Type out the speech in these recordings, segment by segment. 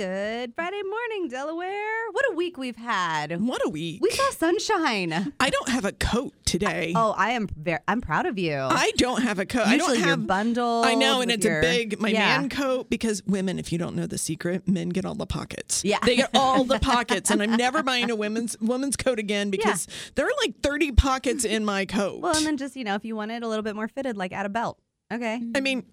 Good Friday morning, Delaware. What a week we've had. What a week. We saw sunshine. I don't have a coat today. Oh, I am very I'm proud of you. I don't have a coat. I don't have bundled I know, and it's your- a big my Yeah. man coat because women, if you don't know the secret, men get all the pockets. Yeah. they get all the pockets, and I'm never buying a women's woman's coat again because there are like 30 pockets in my coat. Well, and then just, you know, if you want it a little bit more fitted, like add a belt. Okay. I mean.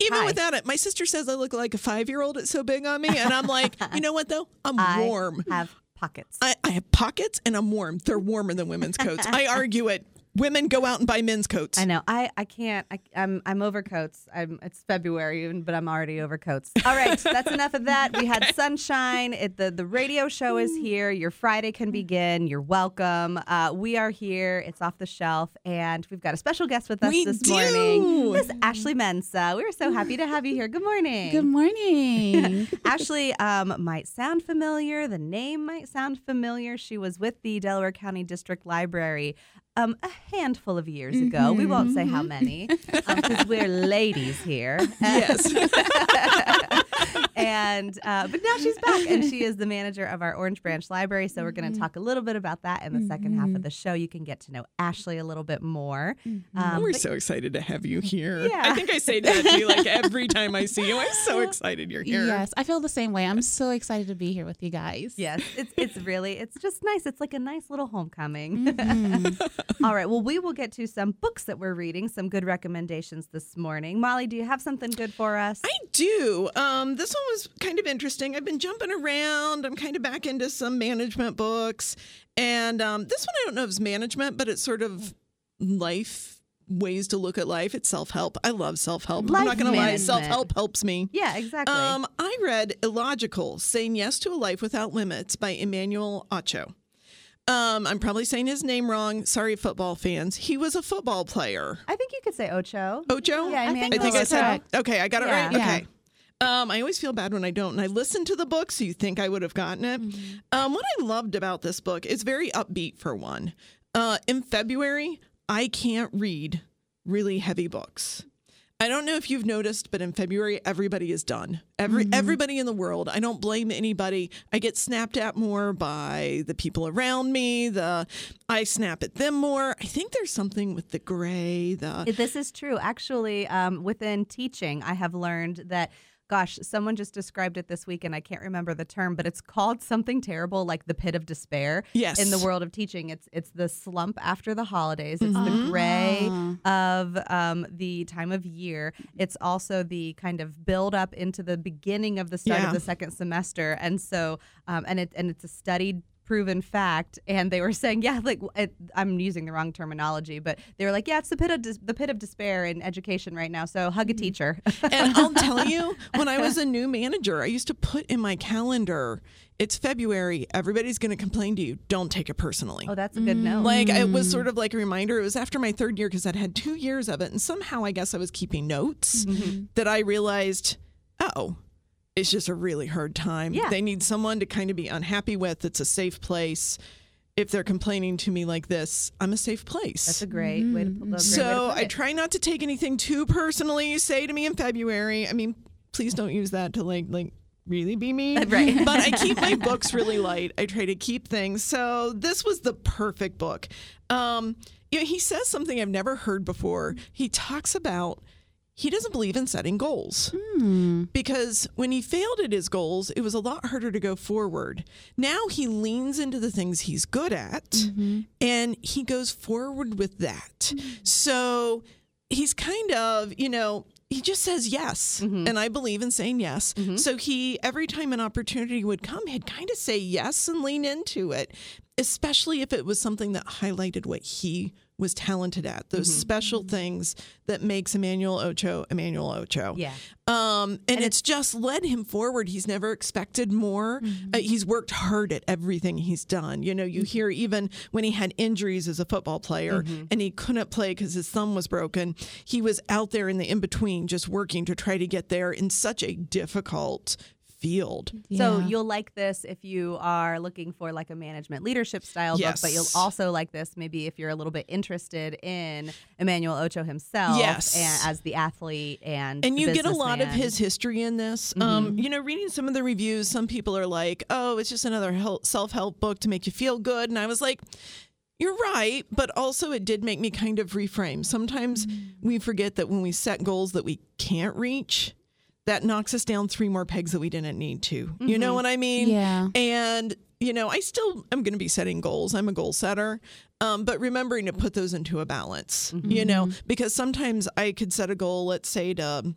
Even tie. without it, my sister says I look like a five year old. It's so big on me. And I'm like, you know what, though? I'm I warm. have pockets. I, I have pockets and I'm warm. They're warmer than women's coats. I argue it. Women go out and buy men's coats. I know. I, I can't. I, I'm I'm over coats. I'm it's February, even, but I'm already over coats. All right, that's enough of that. We had sunshine. It, the the radio show is here. Your Friday can begin. You're welcome. Uh, we are here. It's off the shelf, and we've got a special guest with us We this do. morning. Miss Ashley Mensah. We're so happy to have you here. Good morning. Good morning. Ashley um, might sound familiar. The name might sound familiar. She was with the Delaware County District Library um, a handful of years ago. We won't say how many because we're ladies here. yes. and uh, but now she's back, and she is the manager of our Orange Branch Library. So we're going to talk a little bit about that in the second half of the show. You can get to know Ashley a little bit more. Um, We're but- so excited to have you here. Yeah. I think I say that to you like every time I see you. I'm so excited you're here. yes, I feel the same way. I'm so excited to be here with you guys. Yes, it's it's really it's just nice. It's like a nice little homecoming. All right. Well, we will get to some books that we're reading, some good recommendations this morning. Molly, do you have something good for us? I do. Um, this one was kind of interesting. I've been jumping around. I'm kind of back into some management books. And um, this one, I don't know if it's management, but it's sort of life ways to look at life. It's self help. I love self help. I'm not going to lie, self help helps me. yeah, exactly. Um, I read Illogical Saying Yes to a Life Without Limits by Emmanuel Acho. Um, I'm probably saying his name wrong. Sorry, football fans. He was a football player. I think you could say Ocho. Ocho? Yeah, I think I think I said okay. I got it Yeah. right. Yeah. Um, I always feel bad when I don't, and I listened to the book, so you think I would have gotten it. Um, what I loved about this book is very upbeat for one. Uh, in February, I can't read really heavy books. I don't know if you've noticed, but in February, everybody is done. Every everybody in the world. I don't blame anybody. I get snapped at more by the people around me. The I snap at them more. I think there's something with the gray. The This is true. Actually, um, within teaching, I have learned that. Gosh, someone just described it this week, and I can't remember the term, but it's called something terrible, like the pit of despair. Yes. In the world of teaching, it's it's the slump after the holidays. It's the gray of um, the time of year. It's also the kind of build up into the beginning of the start Yeah. of the second semester, and so um, and it and it's a studied proven fact and they were saying yeah like it, i'm using the wrong terminology but they were like yeah it's the pit of des- the pit of despair in education right now so hug a mm-hmm. teacher And I'll tell you, when I was a new manager, I used to put in my calendar, it's February, everybody's going to complain to you. Don't take it personally. oh that's a good mm. note Like it was mm. sort of like a reminder. It was after my third year because I'd had two years of it, and somehow I guess I was keeping notes Mm-hmm. that I realized, oh, it's just a really hard time. Yeah. They need someone to kind of be unhappy with. It's a safe place. If they're complaining to me like this, I'm a safe place. that's a great way to put great way to So I try not to take anything too personally you say to me in February. I mean, please don't use that to like like really be mean. Right. But I keep my books really light. I try to keep things. So this was the perfect book. Um, you know, he says something I've never heard before. He talks about he doesn't believe in setting goals hmm. because when he failed at his goals, it was a lot harder to go forward. Now he leans into the things he's good at mm-hmm. and he goes forward with that. Hmm. So he's kind of, you know, he just says yes. Mm-hmm. And I believe in saying yes. Mm-hmm. So he, every time an opportunity would come, he'd kind of say yes and lean into it, especially if it was something that highlighted what he was talented at, those mm-hmm. special mm-hmm. things that makes Emmanuel Acho Emmanuel Acho. Yeah. Um, and, it's just led him forward. He's never expected more. Mm-hmm. Uh, he's worked hard at everything he's done. You know, you hear even when he had injuries as a football player and he couldn't play because his thumb was broken, he was out there in the in between just working to try to get there in such a difficult field. So you'll like this if you are looking for like a management leadership style book, but you'll also like this maybe if you're a little bit interested in Emmanuel Acho himself Yes. and as the athlete and And you get a lot of his history in this. Mm-hmm. Um, you know, reading some of the reviews, some people are like, "Oh, it's just another self help book to make you feel good," and I was like. You're right, but also it did make me kind of reframe. Sometimes Mm-hmm. we forget that when we set goals that we can't reach, that knocks us down three more pegs that we didn't need to. You Mm-hmm. know what I mean? Yeah. And you know, I still am going to be setting goals. I'm a goal setter, um, but remembering to put those into a balance. You know, because sometimes I could set a goal, let's say to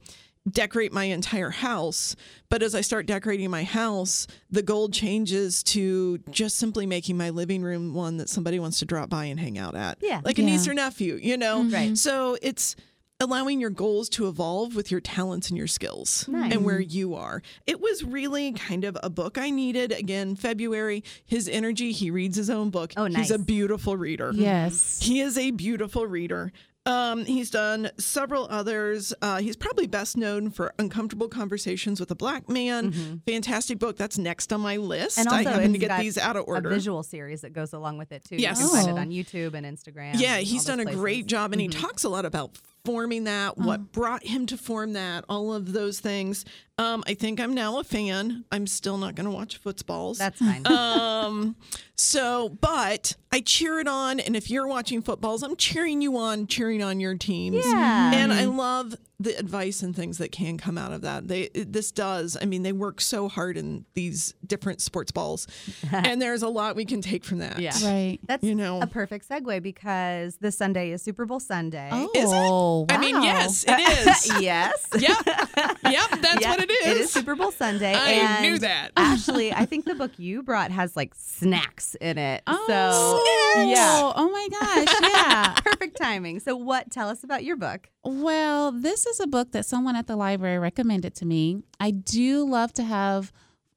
decorate my entire house, but as I start decorating my house, the goal changes to just simply making my living room one that somebody wants to drop by and hang out at. Yeah. like a Yeah. niece or nephew. You know, Right. So it's allowing your goals to evolve with your talents and your skills Nice. and where you are. It was really kind of a book I needed. Again, February, his energy, he reads his own book. Oh, nice. He's a beautiful reader. Yes. He is a beautiful reader. Um, he's done several others. Uh, he's probably best known for Uncomfortable Conversations with a Black Man. Fantastic book. That's next on my list. Mm-hmm. And also I happen to get these out of order. a visual series that goes along with it too. Yes. You can find it Oh. on YouTube and Instagram. Yeah, and he's done a those great places. Mm-hmm. job and he talks a lot about forming that, what mm. brought him to form that, all of those things. Um, I think I'm now a fan. I'm still not going to watch footballs. That's fine. um, so, but I cheer it on. And if you're watching footballs, I'm cheering you on, cheering on your teams. Yeah. And I love the advice and things that can come out of that. They it- this does. I mean, they work so hard in these different sports balls, and there's a lot we can take from that. Yeah. Right. That's you know. a perfect segue because this Sunday is Super Bowl Sunday. Oh, Is it? I mean, yes, it is. yes. yep, yep, that's Yeah, what it is. It is Super Bowl Sunday. I and knew that. Actually, I think the book you brought has like snacks in it. Oh, so yeah, Oh my gosh. Yeah. perfect timing. So, what? Tell us about your book. Well, this is a book that someone at the library recommended to me. I do love to have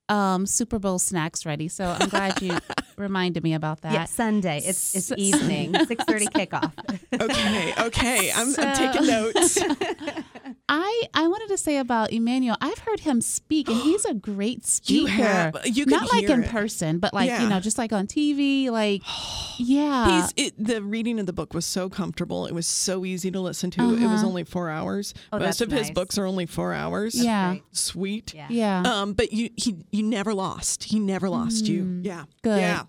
um, Super Bowl snacks ready, so I'm glad you reminded me about that. Yeah, Sunday. It's it's S- evening, six thirty kickoff. Okay, okay, I'm, I'm taking notes. I I wanted to say about Emmanuel. I've heard him speak, and he's a great speaker. You have- you can not like in it. person, but like Yeah. you know, just like on TV. Like, yeah, He's it, the reading of the book was so comfortable. It was so easy to listen to. It was Uh-huh. only four hours. Oh, Most that's of his books are only four hours. yeah, great. sweet. Yeah. yeah. Um, but you he you never lost. He never lost you. Yeah, Mm. Good. Yeah.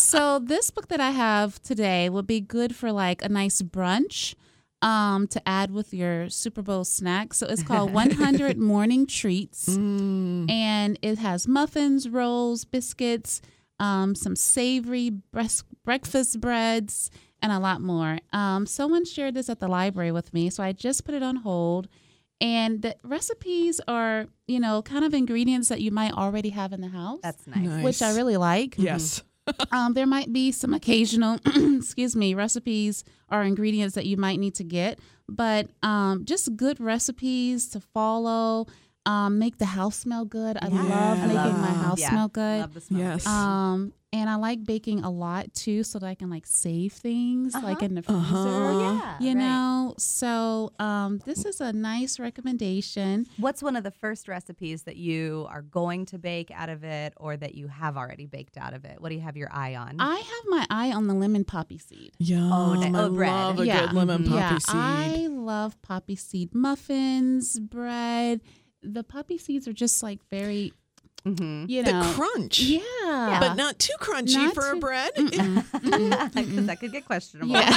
so this book that I have today would be good for like a nice brunch um to add with your Super Bowl snack. So it's called 100 Morning Treats Mm. and it has muffins, rolls, biscuits, um some savory breast, breakfast breads and a lot more. Um someone shared this at the library with me, so I just put it on hold. And the recipes are, you know, kind of ingredients that you might already have in the house, That's nice. Nice. which I really like Yes. Um, there might be some occasional, excuse me, recipes or ingredients that you might need to get, but um, just good recipes to follow. Um, make the house smell good. I Yeah. love I making love- my house yeah, smell good. Love the smell. Yes. Um, and I like baking a lot too, so that I can like save things like Uh-huh. in the freezer. Uh-huh. yeah, You right. know, so um, this is a nice recommendation. What's one of the first recipes that you are going to bake out of it or that you have already baked out of it? What do you have your eye on? I have my eye on the lemon poppy seed. Yum. ni- oh, I bread. love a Yeah. good lemon Mhm. poppy yeah, seed. I love poppy seed muffins, bread. The poppy seeds are just like very, mm-hmm. you the crunch. yeah, But not too crunchy Not for a too- bread. Because that could get questionable. Yeah.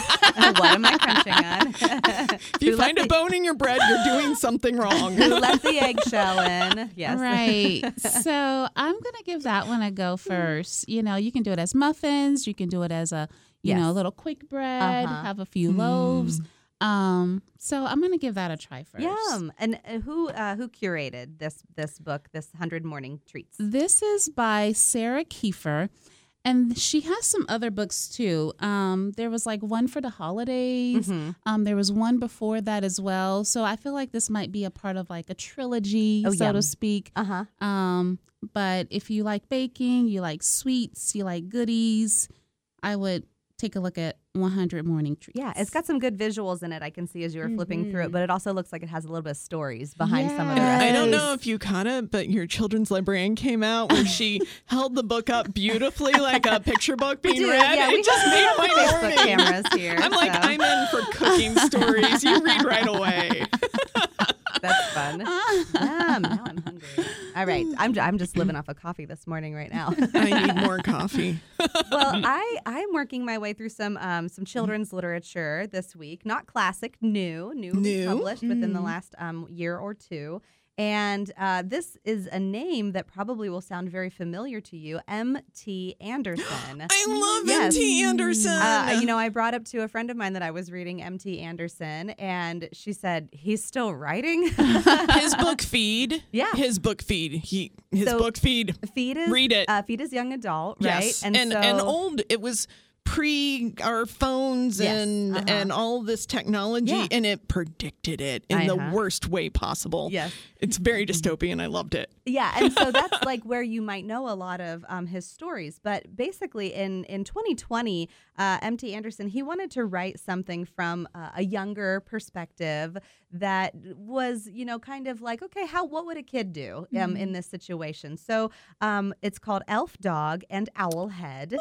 what am I crunching on? If you Who let find a the- bone in your bread, you're doing something wrong. Who let the eggshell in? Yes. Right. so I'm gonna give that one a go first. You know, you can do it as muffins. You can do it as a, you know, a little quick bread. Uh-huh. Have a few loaves. Um. So I'm gonna give that a try first. Yum. And uh, who uh, who curated this this book, this Hundred Morning Treats? This is by Sarah Keefer. And she has some other books too. Um, there was like one for the holidays. Mhm. Um, there was one before that as well. So I feel like this might be a part of like a trilogy, Oh, so yum. to speak. Uh huh. Um, but if you like baking, you like sweets, you like goodies, I would take a look at 100 morning treats. Yeah, it's got some good visuals in it. I can see as you were flipping through it, Mhm. but it also looks like it has a little bit of stories behind some of the I don't know if you caught it, but your children's librarian came out where she held the book up beautifully like a picture book being do, read. yeah, it we just made my Facebook morning. cameras here. I'm like, so I'm in for cooking stories. You read right away. That's fun. Yum, now I'm hungry. All right, I'm, I'm just living off of coffee this morning right now. I need more coffee. well, I I'm working my way through some um, some children's literature this week. Not classic, new, new, New? published within the Mm. last um, year or two. And uh, this is a name that probably will sound very familiar to you, M.T. Anderson. I love Yes. M.T. Anderson. Uh, you know, I brought up to a friend of mine that I was reading M.T. Anderson, and she said he's still writing. his book feed. Yeah. His book feed. He his So- book feed. Feed is Read it. Uh, Feed is young adult, right? Yes. And and, so- old. It was pre our phones Yes, and uh-huh. and all this technology Yeah. and it predicted it in the Uh-huh. worst way possible. Yes. It's very dystopian. I loved it. Yeah, and so that's like where you might know a lot of um, his stories. But basically, in in 2020, uh, M.T. Anderson he wanted to write something from uh, a younger perspective that was, you know, kind of like, okay, how what would a kid do um, in this situation? So um, it's called Elf Dog and Owl Head,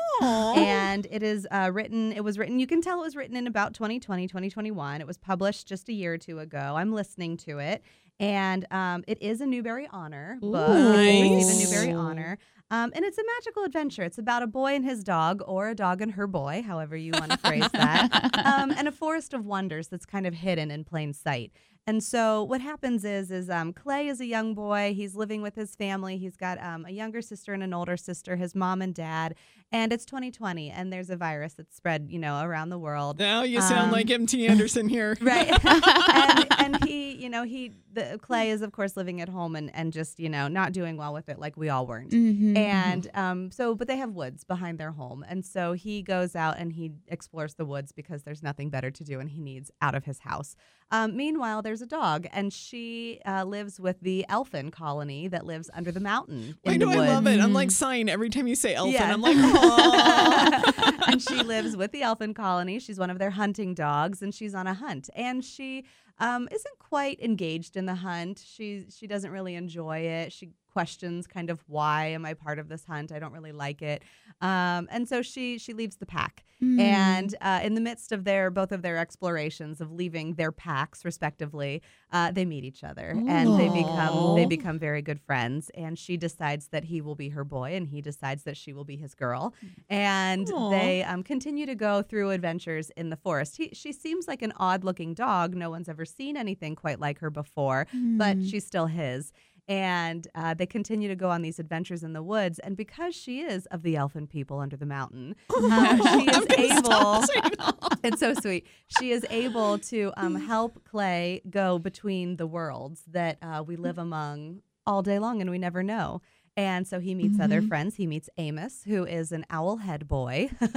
and it is uh, written. It was written. You can tell it was written in about 2020, 2021. It was published just a year or two ago. I'm listening to it. And um, it is a Newbery Honor book. It received a Newbery Honor. Um, and it's a magical adventure. It's about a boy and his dog, or a dog and her boy, however you want to phrase that, um, and a forest of wonders that's kind of hidden in plain sight. And so what happens is, is um, Clay is a young boy. He's living with his family. He's got um, a younger sister and an older sister. His mom and dad. And it's 2020, and there's a virus that's spread, you know, around the world. Now you sound Um, like M.T. Anderson here. Right. and, and he, you know, he, the Clay is of course living at home and, and just, you know, not doing well with it like we all weren't. Mhm. And um, so, but they have woods behind their home. And so he goes out and he explores the woods because there's nothing better to do and he needs out of his house. Um, meanwhile, there's a dog and she uh, lives with the elfin colony that lives under the mountain. Why in do the I love it? I'm like sighing every time you say elfin, Yeah. I'm like, Aw. and she lives with the elfin colony. She's one of their hunting dogs, and she's on a hunt. And she um, isn't quite engaged in the hunt. She she doesn't really enjoy it. She questions kind of why am I part of this hunt? I don't really like it. Um, and so she she leaves the pack. Mm. And uh, in the midst of their both of their explorations of leaving their packs respectively, uh, they meet each other and they become they become very good friends. And she decides that he will be her boy, and he decides that she will be his girl. And Aw. they um, continue to go through adventures in the forest. He, she seems like an odd looking dog. No one's ever seen anything quite like her before, but Mm. she's still his. And uh, they continue to go on these adventures in the woods. And because she is of the elfin people under the mountain, uh, she is able. It's so sweet. She is able to um, help Clay go between the worlds that uh, we live among all day long and we never know. And so he meets other Mhm. friends. He meets Amos, who is an owl head boy of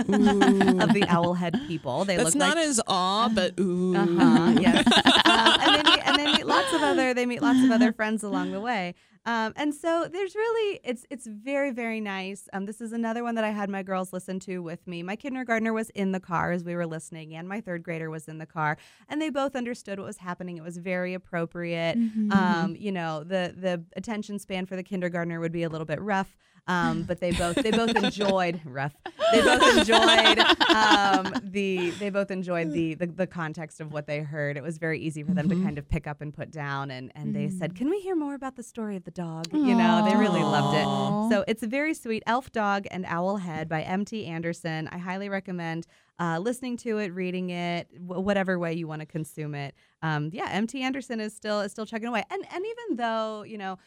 the owl head people. They That's look not like as awe, but ooh. uh huh. Yes. um, and they meet, and they meet lots of other they meet lots of other friends along the way. Um, and so there's really it's it's very very nice. Um, this is another one that I had my girls listen to with me. My kindergartner was in the car as we were listening, and my third grader was in the car, and they both understood what was happening. It was very appropriate. Mhm. Um, you know, the the attention span for the kindergartner would be a little bit rough. Um, but they both they both enjoyed rough. They both enjoyed um, the they both enjoyed the, the the context of what they heard. It was very easy for them to kind of pick up and put down. And and they said, "Can we hear more about the story of the dog?" You know, they really loved it. So it's a very sweet Elf Dog and Owl Head by M.T. Anderson. I highly recommend uh, listening to it, reading it, wh- whatever way you want to consume it. Um, yeah, M.T. Anderson is still is still chugging away. And and even though you know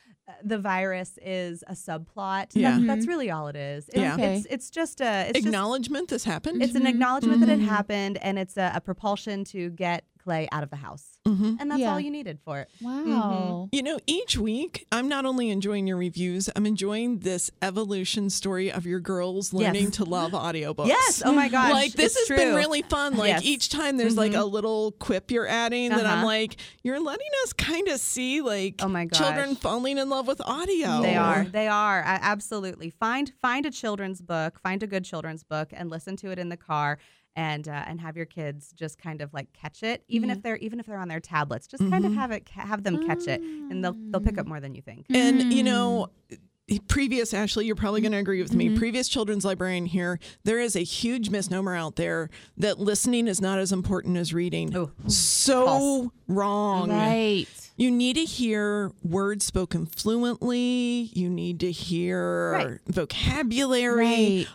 the virus is a subplot, Yeah. that- that's really all it is. It's, Yeah. Okay. it's it's just a it's just Acknowledgement this happened. it's an Mhm. acknowledgement that it Mhm. happened, and it's a, a propulsion to get Clay out of the house, hmm and that's Yeah. all you needed for it. Wow. You know, each week I'm not only enjoying your reviews, I'm enjoying this evolution story of your girls Yes. learning to love audiobooks. Yes. Oh my gosh. like this it's has been really fun. Like Yes. each time there's like Mhm. a little quip you're adding that I'm Uh-huh. like, you're letting us kind of see like Oh my children falling in love with audio. They are. They are. I, absolutely. Find find a children's book. Find a good children's book and listen to it in the car. And uh, and have your kids just kind of like catch it, even Yeah. if they're even if they're on their tablets, just kind of Mhm. have it have them catch it, and they'll they'll pick up more than you think. And you Mm. know, previous Ashley, you're probably going to agree with me. Previous children's librarian here, there is a huge misnomer out there that listening is not as important as reading. Oh, so false. wrong. Right. You need to hear words spoken fluently. You need to hear Right. vocabulary, Right.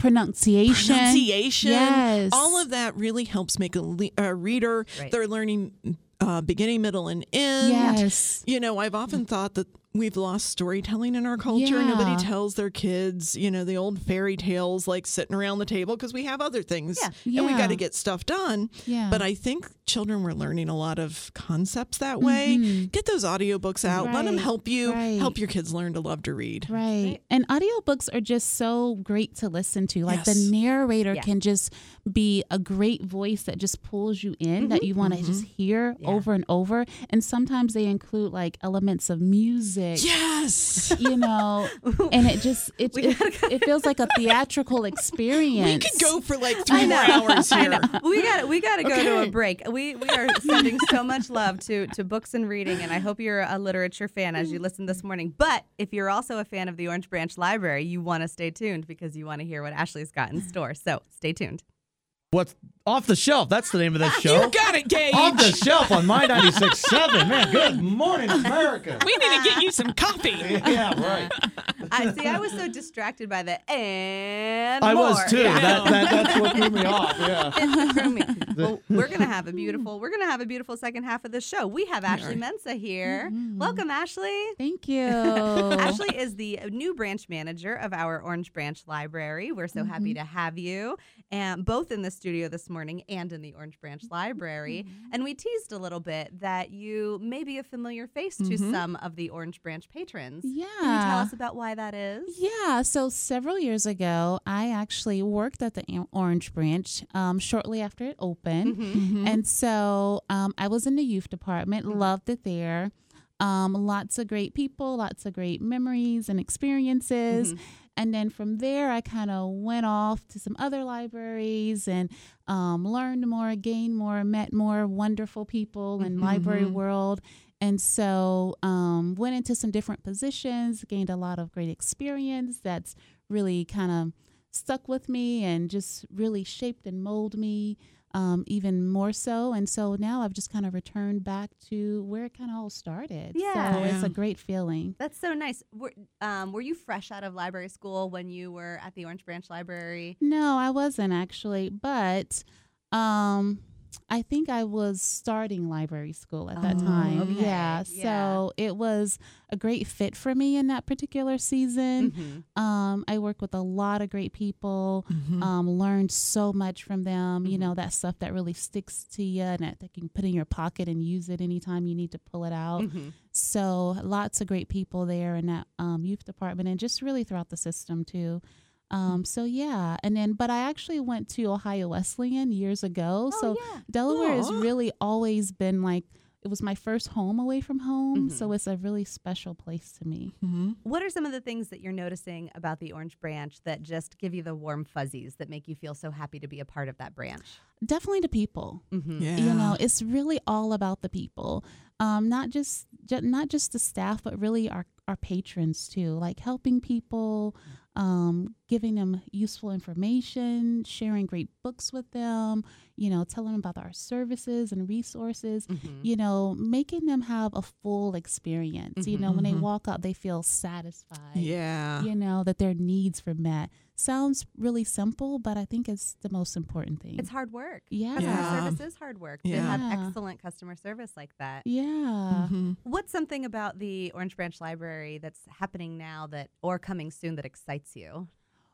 Pronunciation. pronunciation. Yes. All of that really helps make a, le- a reader. Right. They're learning uh, beginning, middle, and end. Yes. You know, I've often thought that we've lost storytelling in our culture. Nobody tells their kids, you know, the old fairy tales like sitting around the table because we have other things Yeah. and we got to get stuff done. Yeah. But I think children were learning a lot of concepts that way. Get those audiobooks out. Let them Mm-hmm. Help you Right. help your kids learn to love to read. Right. And audiobooks are just so great to listen to. Like Yes. the narrator Yeah. can just be a great voice that just pulls you in that you want to just hear Yeah. over and over. And sometimes they include like elements of music. Yes. You know, and it just it, it, it feels like a theatrical experience. we could go for like three more hours I here. know. We got we got to go to a break. We we are sending so much love to to books and reading, and I hope you're a literature fan as you listen this morning. But if you're also a fan of the Orange Branch Library, you want to stay tuned because you want to hear what Ashley's got in store. So stay tuned. What's off the shelf? That's the name of this show. You got it, Gage. off the shelf on my 96.7. Man, good morning, America. we need to get you some coffee. Yeah, right. I see. I was so distracted by the and I more. was too. Yeah. That, that, that's what threw me off. Yeah. It threw me. well, we're gonna have a beautiful. We're gonna have a beautiful second half of the show. We have Ashley Mensah here. Mm-hmm. Welcome, Ashley. Thank you. Ashley is the new branch manager of our Orange Branch Library. We're so happy mm-hmm. to have you, and both in the studio this morning and in the Orange Branch Library. And we teased a little bit that you may be a familiar face to some of the Orange Branch patrons. Yeah. Can you tell us about why that is? Yeah, so several years ago, I actually worked at the Orange Branch um, shortly after it opened. Mm-hmm. And so um, I was in the youth department, loved it there. Um, lots of great people, lots of great memories and experiences. Mm-hmm. And then from there, I kind of went off to some other libraries and um, learned more, gained more, met more wonderful people in library world. And so um, went into some different positions, gained a lot of great experience that's really kind of stuck with me and just really shaped and molded me um, even more so. And so now I've just kind of returned back to where it kind of all started. Yeah. So it's a great feeling. That's so nice. Were, um, were you fresh out of library school when you were at the Orange Branch Library? No, I wasn't actually, but um I think I was starting library school at that Oh, time. okay. Yeah. Yeah. So it was a great fit for me in that particular season. Mhm. Um, I worked with a lot of great people, um, learned so much from them. You know, that stuff that really sticks to you and that, that you can put in your pocket and use it anytime you need to pull it out. Mhm. So lots of great people there in that um, youth department and just really throughout the system too. Um, so yeah, and then but I actually went to Ohio Wesleyan years ago. so Oh, yeah. Delaware has really always been like it was my first home away from home. Mhm. So it's a really special place to me. Mm-hmm. What are some of the things that you're noticing about the Orange Branch that just give you the warm fuzzies that make you feel so happy to be a part of that branch? Definitely the people. Mm-hmm. Yeah. You know, it's really all about the people. Um, not just ju- not just the staff, but really our our patrons too. Like helping people, um, giving them useful information, sharing great books with them. You know, telling them about our services and resources. Mm-hmm. You know, making them have a full experience. You know, when they Mhm. walk out, they feel satisfied. Yeah. You know that their needs were met. Sounds really simple, but I think it's the most important thing. It's hard work. yeah. Customer Yeah. service is hard work. To Yeah. have excellent customer service like that. Yeah. Mhm. What's something about the Orange Branch Library that's happening now that or coming soon that excites you?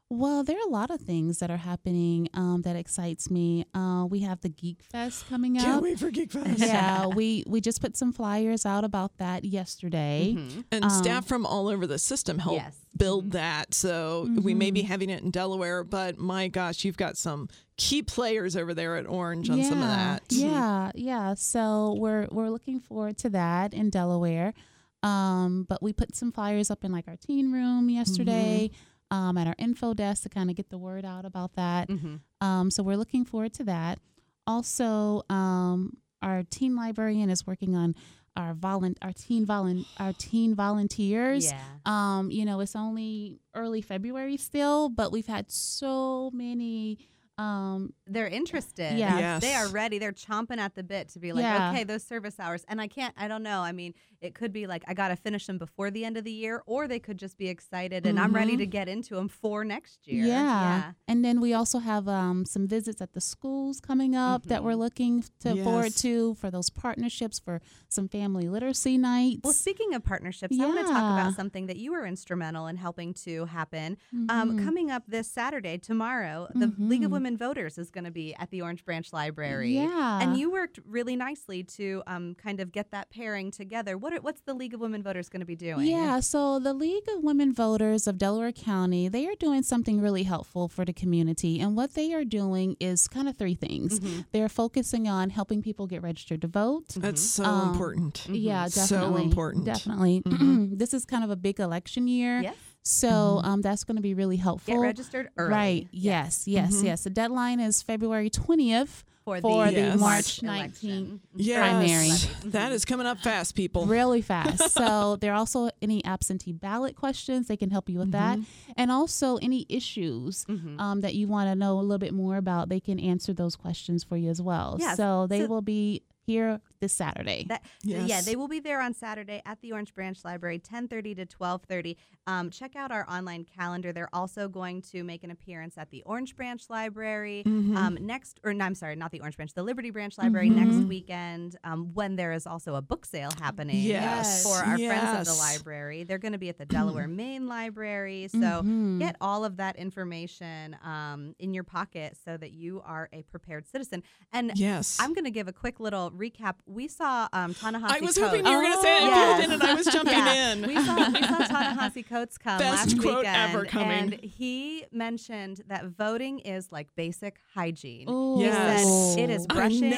Well, there are a lot of things that are happening um, that excites me. Uh, we have the Geek Fest coming Can't up. wait for Geek Fest. Yeah, we we just put some flyers out about that yesterday. Mhm. And Um, staff from all over the system help Yes. build that. So we may be having it in Delaware, but my gosh, you've got some key players over there at Orange on yeah, some of that. Yeah, yeah. So we're we're looking forward to that in Delaware. Um, but we put some flyers up in like our teen room yesterday. Um, at our info desk to kind of get the word out about that. Mhm. Um, so we're looking forward to that. Also, um, our teen librarian is working on our volun- our teen volun- our teen volunteers. Yeah. Um, you know, it's only early February still, but we've had so many um They're interested. Yeah. Yes. They are ready. They're chomping at the bit to be like, Yeah. okay, those service hours. And I can't, I don't know. I mean, it could be like, I got to finish them before the end of the year, or they could just be excited and I'm ready Mhm. to get into them for next year. Yeah. And then we also have um, some visits at the schools coming up that we're looking to forward to for those partnerships for some family literacy nights. Well, speaking of partnerships, I want to talk about something that you were instrumental in helping to happen. Um, Mhm. coming up this Saturday, tomorrow, the League of Mhm. Women Voters is going to be at the Orange Branch Library. Yeah. And you worked really nicely to um, kind of get that pairing together. What are, what's the League of Women Voters going to be doing? Yeah, so the League of Women Voters of Delaware County, they are doing something really helpful for the community. And what they are doing is kind of three things. Mm-hmm. They're focusing on helping people get registered to vote. That's so Um, important. Yeah, definitely. So definitely. important. Definitely. this is kind of a big election year. Yes. So um, that's going to be really helpful. Get registered early. Right. Yes. Yes. Yes. The deadline is February 20th For, for the, the Yes. March 19th Yes. primary. That is coming up fast, people. really fast. so there are also any absentee ballot questions. They can help you with that. And also any issues Mhm. um, that you want to know a little bit more about, they can answer those questions for you as well. Yes. So they So- will be here this Saturday. That, Yeah, they will be there on Saturday at the Orange Branch Library, 10:30 to 12:30. Um, check out our online calendar. They're also going to make an appearance at the Orange Branch Library Mm-hmm. um, next, or no, I'm sorry, not the Orange Branch, the Liberty Branch Library Mhm. next weekend. Um, when there is also a book sale happening Yes. for our friends of the library. They're going to be at the Delaware Main Library. So Mhm. get all of that information um, in your pocket so that you are a prepared citizen. And Yes. I'm going to give a quick little recap. We saw um, Ta-Nehisi I was Coates. hoping you were going to say it. Oh, yes. you didn't, I was jumping Yeah. in. We saw, we saw Coates come Best last quote weekend, ever coming. and he mentioned that voting is like basic hygiene. Ooh. He Yes. said it is brushing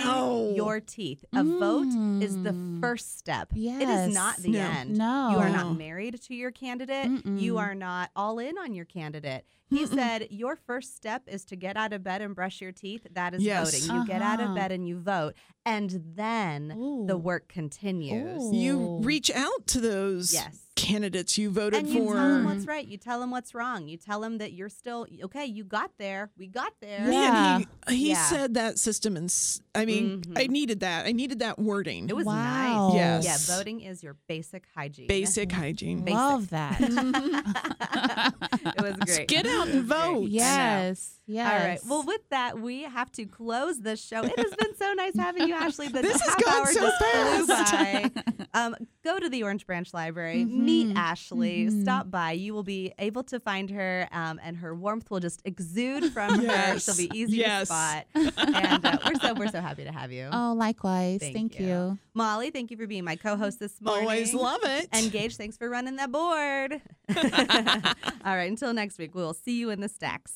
your teeth. A vote is the Mm. first step. It Yes. is not the No. end. No. You are not married to your candidate. You Mm-mm. are not all in on your candidate. He said your first step is to get out of bed and brush your teeth. That is Yes. voting. You get out of Uh-huh. bed and you vote. And then the Ooh. work continues. Ooh. you reach out to those Yes. candidates you voted And you for. tell them what's right. You tell them what's wrong. You tell them that you're still okay. You got there. We got there. Yeah. Man, he, he Yeah. said that system, and I mean, Mhm. I needed that. I needed that wording. It was Wow. nice. Yes. Yeah, voting is your basic hygiene. basic hygiene. Basic. Love that. it was great. Get out and vote. yes. Yes. All right. Well, with that, we have to close the show. It has been so nice having you, Ashley. The This has gone so fast. Um, go to the Orange Branch Library, meet Ashley, Mhm. stop by. You will be able to find her, um, and her warmth will just exude from her. Yes. She'll be easy Yes. to spot. And uh, we're so we're so happy to have you, oh, likewise. Thank Thank, you. you. Molly. Thank you for being my co-host this morning. Always love it. And Gage, thanks for running that board. All right. Until next week, we'll see you in the stacks.